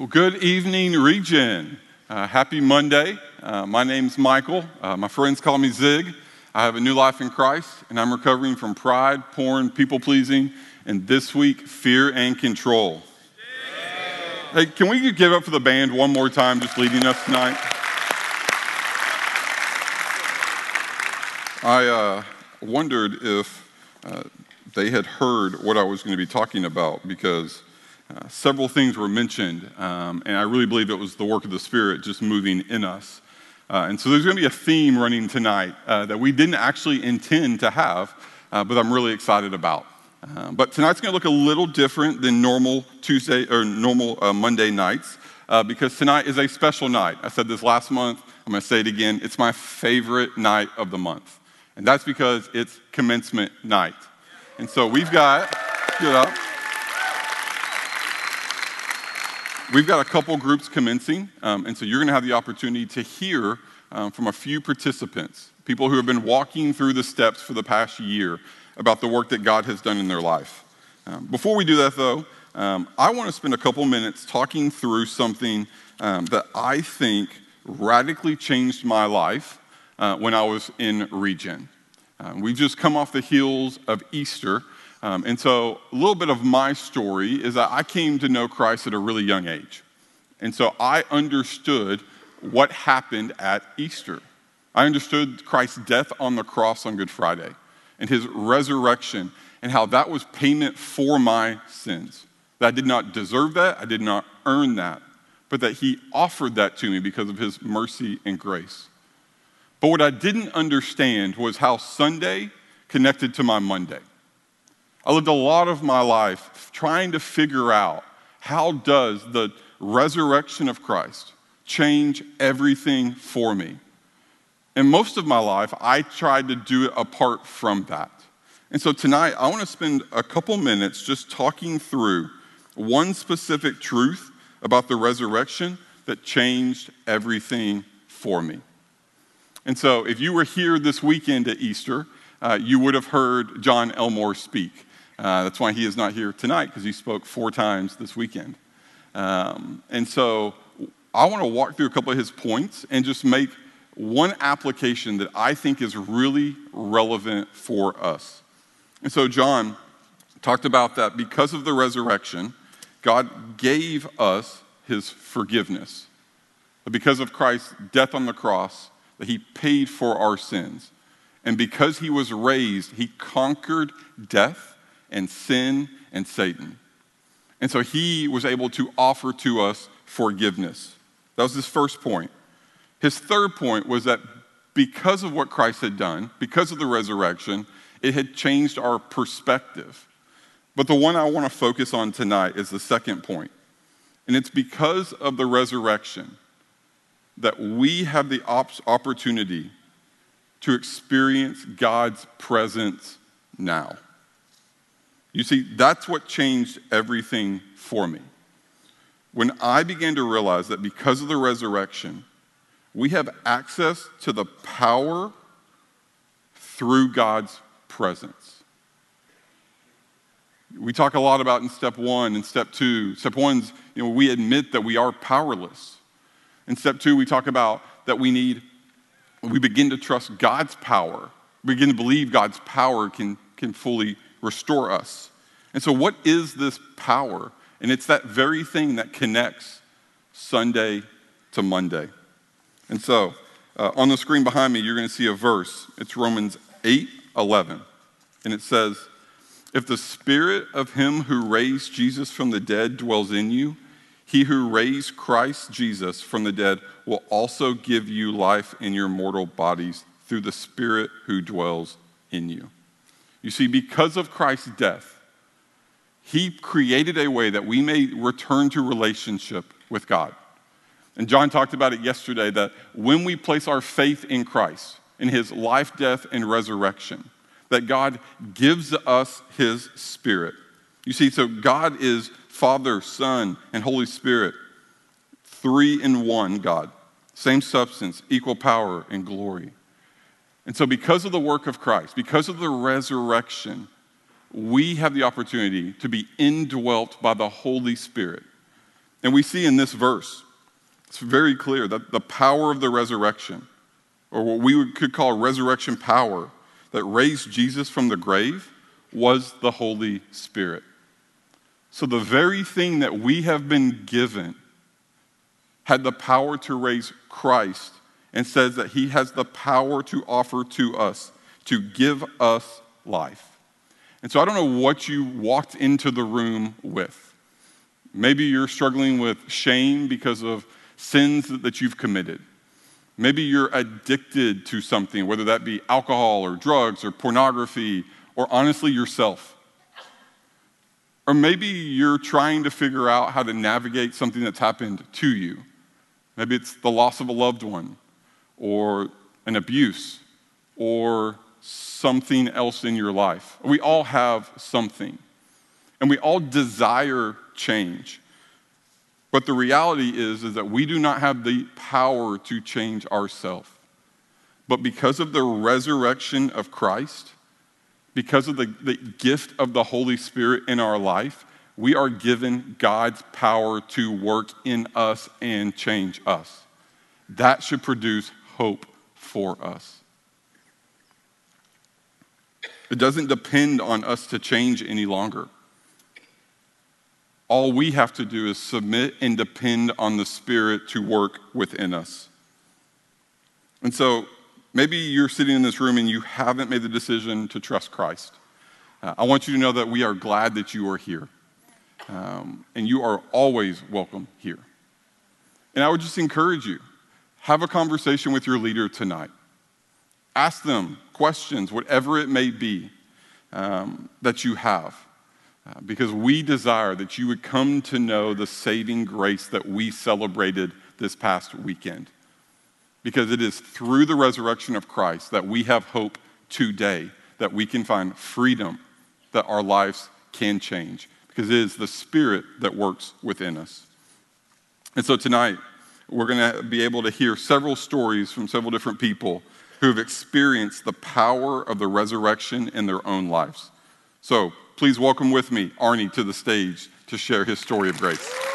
Well, good evening, Regen. Uh, happy Monday. Uh, my name's Michael. Uh, my friends call me Zig. I have a new life in Christ, and I'm recovering from pride, porn, people pleasing, and this week, fear and control. Hey, can we give up for the band one more time, just leading us tonight? I uh, wondered if uh, they had heard what I was going to be talking about because uh, several things were mentioned, um, and I really believe it was the work of the Spirit just moving in us. Uh, and so there's going to be a theme running tonight uh, that we didn't actually intend to have, uh, but I'm really excited about. Uh, but tonight's going to look a little different than normal Tuesday or normal Monday nights because tonight is a special night. I said this last month. I'm going to say it again. It's my favorite night of the month, and that's because it's commencement night. And so we've got, get up. We've got a couple groups commencing, um, and so you're going to have the opportunity to hear um, from a few participants, people who have been walking through the steps for the past year about the work that God has done in their life. Um, before we do that, though, um, I want to spend a couple minutes talking through something um, that I think radically changed my life uh, when I was in Regen. Uh, we've just come off the heels of Easter. Um, and so, a little bit of my story is that I came to know Christ at a really young age. And so, I understood what happened at Easter. I understood Christ's death on the cross on Good Friday and his resurrection and how that was payment for my sins. That I did not deserve that, I did not earn that, but that he offered that to me because of his mercy and grace. But what I didn't understand was how Sunday connected to my Monday. I lived a lot of my life trying to figure out how does the resurrection of Christ change everything for me. And most of my life, I tried to do it apart from that. And so tonight, I want to spend a couple minutes just talking through one specific truth about the resurrection that changed everything for me. And so, if you were here this weekend at Easter, uh, you would have heard John Elmore speak. Uh, that's why he is not here tonight, because he spoke four times this weekend. Um, and so I want to walk through a couple of his points and just make one application that I think is really relevant for us. And so John talked about that because of the resurrection, God gave us his forgiveness. Because of Christ's death on the cross, that he paid for our sins. And because he was raised, he conquered death and sin and Satan. And so he was able to offer to us forgiveness. That was his first point. His third point was that because of what Christ had done, because of the resurrection, it had changed our perspective. But the one I want to focus on tonight is the second point. And it's because of the resurrection that we have the op- opportunity to experience God's presence now. You see, that's what changed everything for me. When I began to realize that because of the resurrection, we have access to the power through God's presence. We talk a lot about in step one and step two. Step one's, you know, we admit that we are powerless. In step two, we talk about that we need, we begin to trust God's power. We begin to believe God's power can, can fully restore us. And so, what is this power? And it's that very thing that connects Sunday to Monday. And so, uh, on the screen behind me, you're going to see a verse. It's Romans 8 11. And it says, If the spirit of him who raised Jesus from the dead dwells in you, he who raised Christ Jesus from the dead will also give you life in your mortal bodies through the spirit who dwells in you. You see, because of Christ's death, he created a way that we may return to relationship with God. And John talked about it yesterday that when we place our faith in Christ, in his life, death, and resurrection, that God gives us his spirit. You see, so God is Father, Son, and Holy Spirit, three in one God, same substance, equal power and glory. And so, because of the work of Christ, because of the resurrection, we have the opportunity to be indwelt by the Holy Spirit. And we see in this verse, it's very clear that the power of the resurrection, or what we could call resurrection power, that raised Jesus from the grave was the Holy Spirit. So the very thing that we have been given had the power to raise Christ and says that he has the power to offer to us, to give us life. And so I don't know what you walked into the room with. Maybe you're struggling with shame because of sins that you've committed. Maybe you're addicted to something, whether that be alcohol or drugs or pornography or honestly yourself. Or maybe you're trying to figure out how to navigate something that's happened to you. Maybe it's the loss of a loved one, or an abuse, or something else in your life. We all have something, and we all desire change. But the reality is, is that we do not have the power to change ourselves. But because of the resurrection of Christ, because of the, the gift of the Holy Spirit in our life, we are given God's power to work in us and change us. That should produce hope for us. It doesn't depend on us to change any longer. All we have to do is submit and depend on the Spirit to work within us. And so maybe you're sitting in this room and you haven't made the decision to trust Christ. Uh, I want you to know that we are glad that you are here. Um, and you are always welcome here. And I would just encourage you have a conversation with your leader tonight. Ask them questions, whatever it may be um, that you have, uh, because we desire that you would come to know the saving grace that we celebrated this past weekend. Because it is through the resurrection of Christ that we have hope today, that we can find freedom, that our lives can change, because it is the Spirit that works within us. And so tonight, we're going to be able to hear several stories from several different people who have experienced the power of the resurrection in their own lives. So please welcome with me Arnie to the stage to share his story of grace.